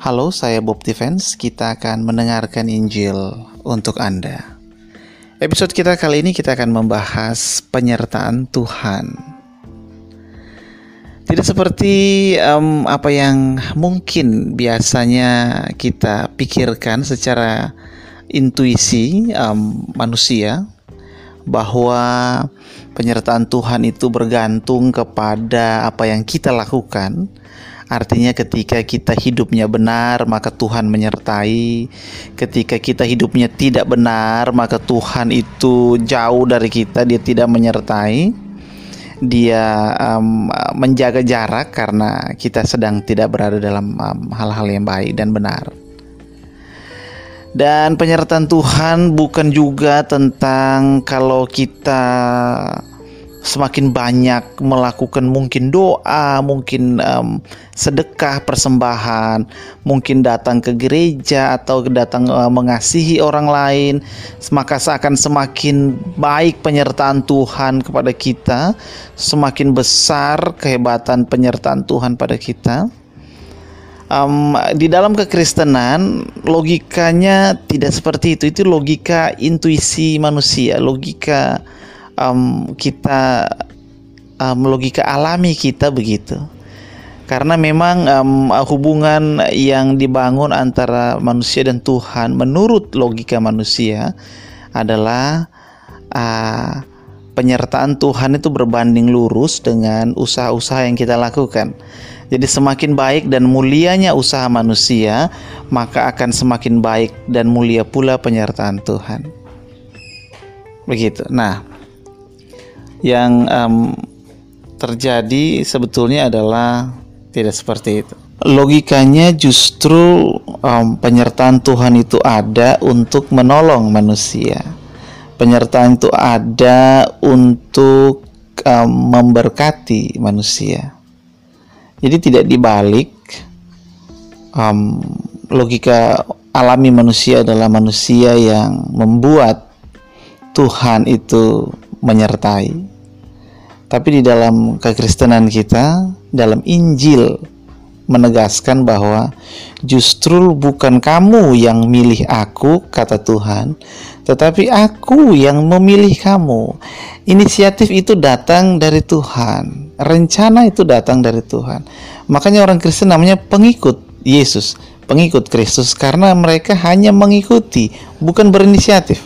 Halo, saya Bob Defense. Kita akan mendengarkan Injil untuk Anda. Episode kita kali ini kita akan membahas penyertaan Tuhan. Tidak seperti um, apa yang mungkin biasanya kita pikirkan secara intuisi um, manusia bahwa penyertaan Tuhan itu bergantung kepada apa yang kita lakukan Artinya ketika kita hidupnya benar maka Tuhan menyertai. Ketika kita hidupnya tidak benar maka Tuhan itu jauh dari kita Dia tidak menyertai. Dia um, menjaga jarak karena kita sedang tidak berada dalam hal-hal um, yang baik dan benar. Dan penyertaan Tuhan bukan juga tentang kalau kita semakin banyak melakukan mungkin doa, mungkin um, sedekah, persembahan, mungkin datang ke gereja atau datang uh, mengasihi orang lain, maka seakan semakin baik penyertaan Tuhan kepada kita, semakin besar kehebatan penyertaan Tuhan pada kita. Um, di dalam kekristenan logikanya tidak seperti itu. Itu logika intuisi manusia, logika um, kita um, logika alami kita begitu karena memang um, hubungan yang dibangun antara manusia dan Tuhan menurut logika manusia adalah uh, penyertaan Tuhan itu berbanding lurus dengan usaha-usaha yang kita lakukan. Jadi semakin baik dan mulianya usaha manusia, maka akan semakin baik dan mulia pula penyertaan Tuhan. Begitu. Nah, yang um, terjadi sebetulnya adalah tidak seperti itu. Logikanya justru um, penyertaan Tuhan itu ada untuk menolong manusia. Penyertaan itu ada untuk um, memberkati manusia. Jadi tidak dibalik um, logika alami manusia adalah manusia yang membuat Tuhan itu menyertai. Tapi di dalam kekristenan kita, dalam Injil menegaskan bahwa justru bukan kamu yang milih aku, kata Tuhan, tetapi aku yang memilih kamu. Inisiatif itu datang dari Tuhan, rencana itu datang dari Tuhan. Makanya orang Kristen namanya pengikut Yesus, pengikut Kristus karena mereka hanya mengikuti, bukan berinisiatif.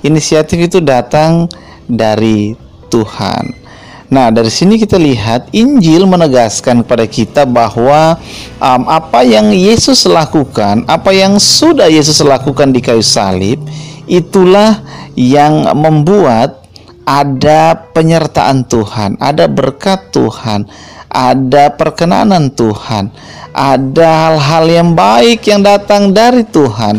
Inisiatif itu datang dari Tuhan. Nah, dari sini kita lihat Injil menegaskan kepada kita bahwa um, apa yang Yesus lakukan, apa yang sudah Yesus lakukan di kayu salib, itulah yang membuat ada penyertaan Tuhan, ada berkat Tuhan, ada perkenanan Tuhan, ada hal-hal yang baik yang datang dari Tuhan.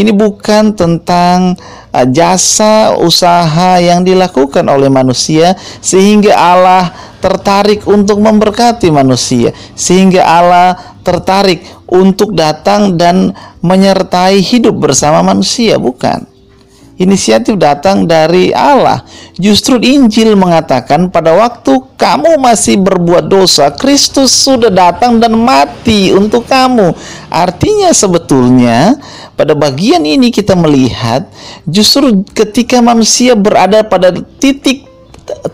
Ini bukan tentang Uh, jasa usaha yang dilakukan oleh manusia sehingga Allah tertarik untuk memberkati manusia sehingga Allah tertarik untuk datang dan menyertai hidup bersama manusia bukan inisiatif datang dari Allah. Justru Injil mengatakan pada waktu kamu masih berbuat dosa, Kristus sudah datang dan mati untuk kamu. Artinya sebetulnya pada bagian ini kita melihat justru ketika manusia berada pada titik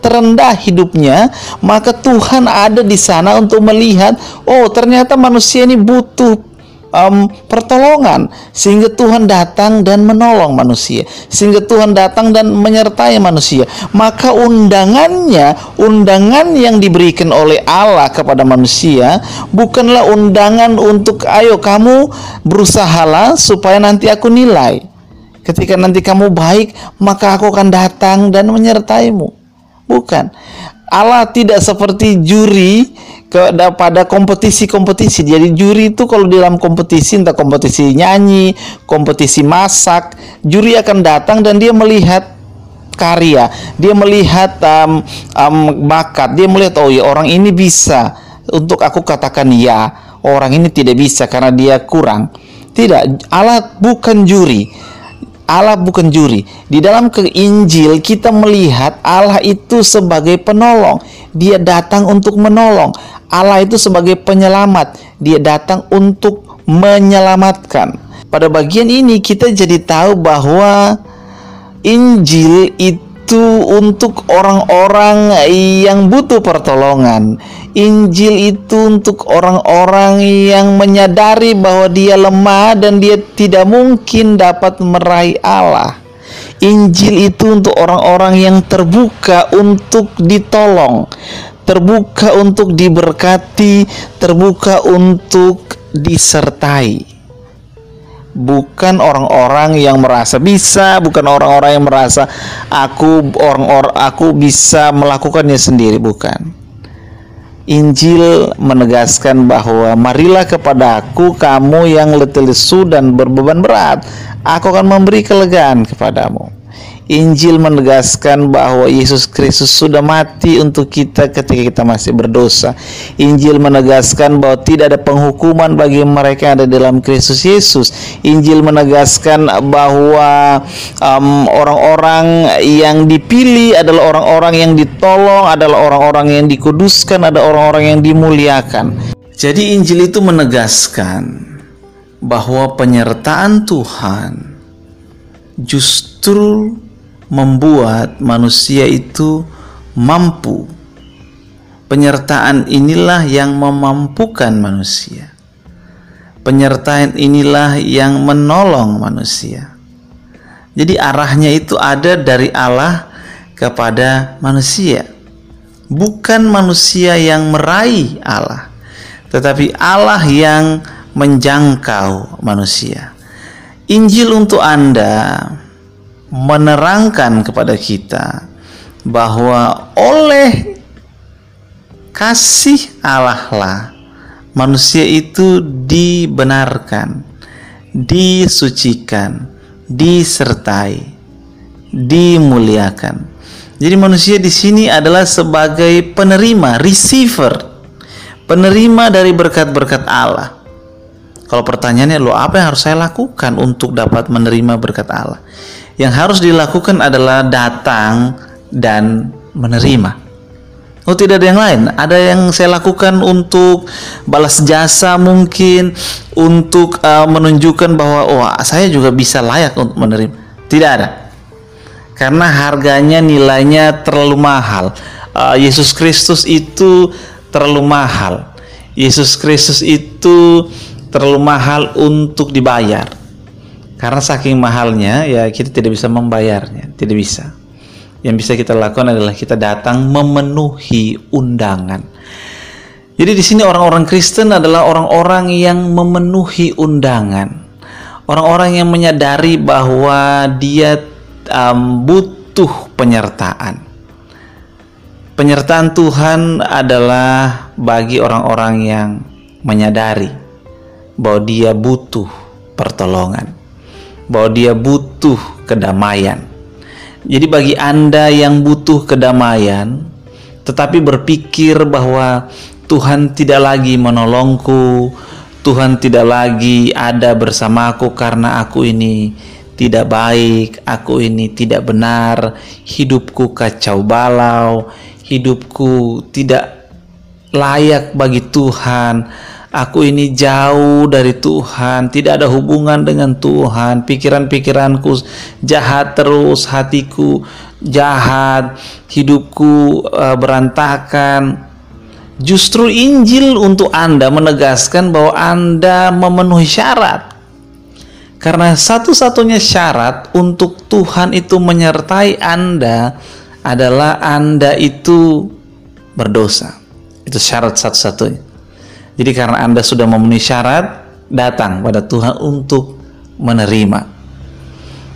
terendah hidupnya, maka Tuhan ada di sana untuk melihat, oh ternyata manusia ini butuh um, pertolongan. Sehingga Tuhan datang dan menolong manusia. Sehingga Tuhan datang dan menyertai manusia. Maka undangannya undangan yang diberikan oleh Allah kepada manusia bukanlah undangan untuk ayo kamu berusahalah supaya nanti aku nilai. Ketika nanti kamu baik maka aku akan datang dan menyertaimu. Bukan. Allah tidak seperti juri ke pada kompetisi-kompetisi. Jadi juri itu kalau dalam kompetisi entah kompetisi nyanyi, kompetisi masak, juri akan datang dan dia melihat karya, dia melihat um, um, bakat, dia melihat oh ya orang ini bisa untuk aku katakan ya, orang ini tidak bisa karena dia kurang. Tidak, Allah bukan juri. Allah bukan juri. Di dalam keinjil kita melihat Allah itu sebagai penolong. Dia datang untuk menolong. Allah itu sebagai penyelamat. Dia datang untuk menyelamatkan. Pada bagian ini kita jadi tahu bahwa Injil itu untuk orang-orang yang butuh pertolongan. Injil itu untuk orang-orang yang menyadari bahwa dia lemah dan dia tidak mungkin dapat meraih Allah. Injil itu untuk orang-orang yang terbuka untuk ditolong, terbuka untuk diberkati, terbuka untuk disertai bukan orang-orang yang merasa bisa, bukan orang-orang yang merasa aku orang-orang aku bisa melakukannya sendiri, bukan. Injil menegaskan bahwa marilah kepada aku kamu yang letih lesu dan berbeban berat, aku akan memberi kelegaan kepadamu. Injil menegaskan bahwa Yesus Kristus sudah mati untuk kita ketika kita masih berdosa. Injil menegaskan bahwa tidak ada penghukuman bagi mereka yang ada dalam Kristus Yesus. Injil menegaskan bahwa orang orang-orang yang dipilih adalah orang-orang yang ditolong, adalah orang-orang yang dikuduskan, ada orang-orang yang dimuliakan. Jadi Injil itu menegaskan bahwa penyertaan Tuhan justru membuat manusia itu mampu. Penyertaan inilah yang memampukan manusia. Penyertaan inilah yang menolong manusia. Jadi arahnya itu ada dari Allah kepada manusia. Bukan manusia yang meraih Allah, tetapi Allah yang menjangkau manusia. Injil untuk Anda menerangkan kepada kita bahwa oleh kasih Allah lah manusia itu dibenarkan, disucikan, disertai, dimuliakan. Jadi manusia di sini adalah sebagai penerima, receiver, penerima dari berkat-berkat Allah. Kalau pertanyaannya lo apa yang harus saya lakukan untuk dapat menerima berkat Allah? Yang harus dilakukan adalah datang dan menerima. Oh tidak ada yang lain. Ada yang saya lakukan untuk balas jasa mungkin untuk uh, menunjukkan bahwa oh saya juga bisa layak untuk menerima. Tidak ada. Karena harganya nilainya terlalu mahal. Uh, Yesus Kristus itu terlalu mahal. Yesus Kristus itu terlalu mahal untuk dibayar. Karena saking mahalnya ya kita tidak bisa membayarnya, tidak bisa. Yang bisa kita lakukan adalah kita datang memenuhi undangan. Jadi di sini orang-orang Kristen adalah orang-orang yang memenuhi undangan. Orang-orang yang menyadari bahwa dia um, butuh penyertaan. Penyertaan Tuhan adalah bagi orang-orang yang menyadari bahwa dia butuh pertolongan bahwa dia butuh kedamaian. Jadi bagi Anda yang butuh kedamaian tetapi berpikir bahwa Tuhan tidak lagi menolongku, Tuhan tidak lagi ada bersamaku karena aku ini tidak baik, aku ini tidak benar, hidupku kacau balau, hidupku tidak layak bagi Tuhan Aku ini jauh dari Tuhan, tidak ada hubungan dengan Tuhan. Pikiran-pikiranku jahat terus, hatiku jahat, hidupku uh, berantakan. Justru Injil untuk Anda menegaskan bahwa Anda memenuhi syarat. Karena satu-satunya syarat untuk Tuhan itu menyertai Anda adalah Anda itu berdosa. Itu syarat satu-satunya. Jadi karena Anda sudah memenuhi syarat, datang pada Tuhan untuk menerima.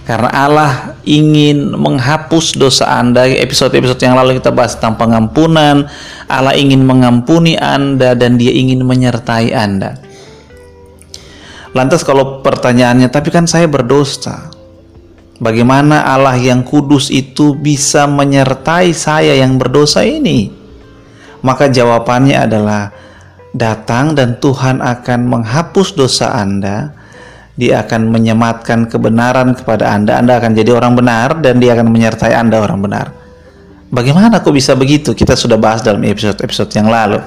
Karena Allah ingin menghapus dosa Anda. Episode-episode yang lalu kita bahas tentang pengampunan. Allah ingin mengampuni Anda dan Dia ingin menyertai Anda. Lantas kalau pertanyaannya, tapi kan saya berdosa. Bagaimana Allah yang kudus itu bisa menyertai saya yang berdosa ini? Maka jawabannya adalah datang dan Tuhan akan menghapus dosa Anda. Dia akan menyematkan kebenaran kepada Anda. Anda akan jadi orang benar dan dia akan menyertai Anda orang benar. Bagaimana kok bisa begitu? Kita sudah bahas dalam episode-episode yang lalu.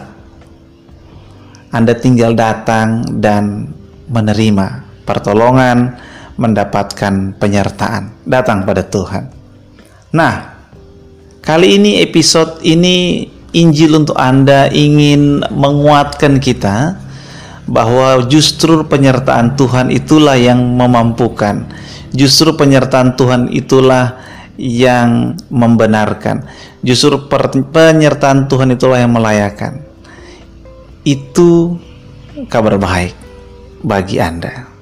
Anda tinggal datang dan menerima pertolongan, mendapatkan penyertaan datang pada Tuhan. Nah, kali ini episode ini Injil untuk Anda ingin menguatkan kita bahwa justru penyertaan Tuhan itulah yang memampukan. Justru penyertaan Tuhan itulah yang membenarkan. Justru penyertaan Tuhan itulah yang melayakan. Itu kabar baik bagi Anda.